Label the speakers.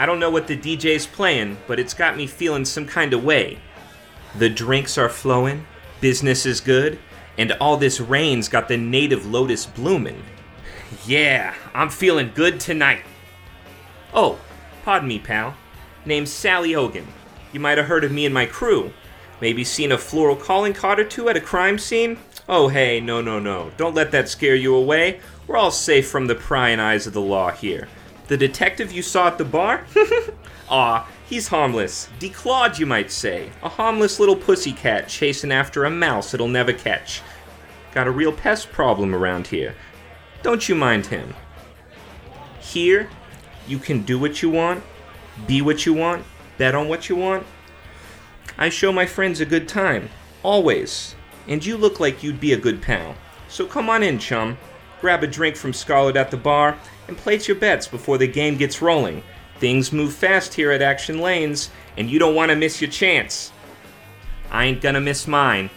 Speaker 1: I don't know what the DJ's playing, but it's got me feeling some kind of way. The drinks are flowing, business is good, and all this rain's got the native lotus blooming. Yeah, I'm feeling good tonight. Oh, pardon me, pal. Name's Sally Hogan. You might have heard of me and my crew. Maybe seen a floral calling card or two at a crime scene? Oh, hey, no, no, no. Don't let that scare you away. We're all safe from the prying eyes of the law here. The detective you saw at the bar? Aw, he's harmless. Declawed, you might say. A harmless little pussycat chasing after a mouse it'll never catch. Got a real pest problem around here. Don't you mind him. Here, you can do what you want, be what you want, bet on what you want. I show my friends a good time, always, and you look like you'd be a good pal. So come on in, chum. Grab a drink from Scarlet at the bar and place your bets before the game gets rolling. Things move fast here at Action Lanes, and you don't want to miss your chance. I ain't gonna miss mine.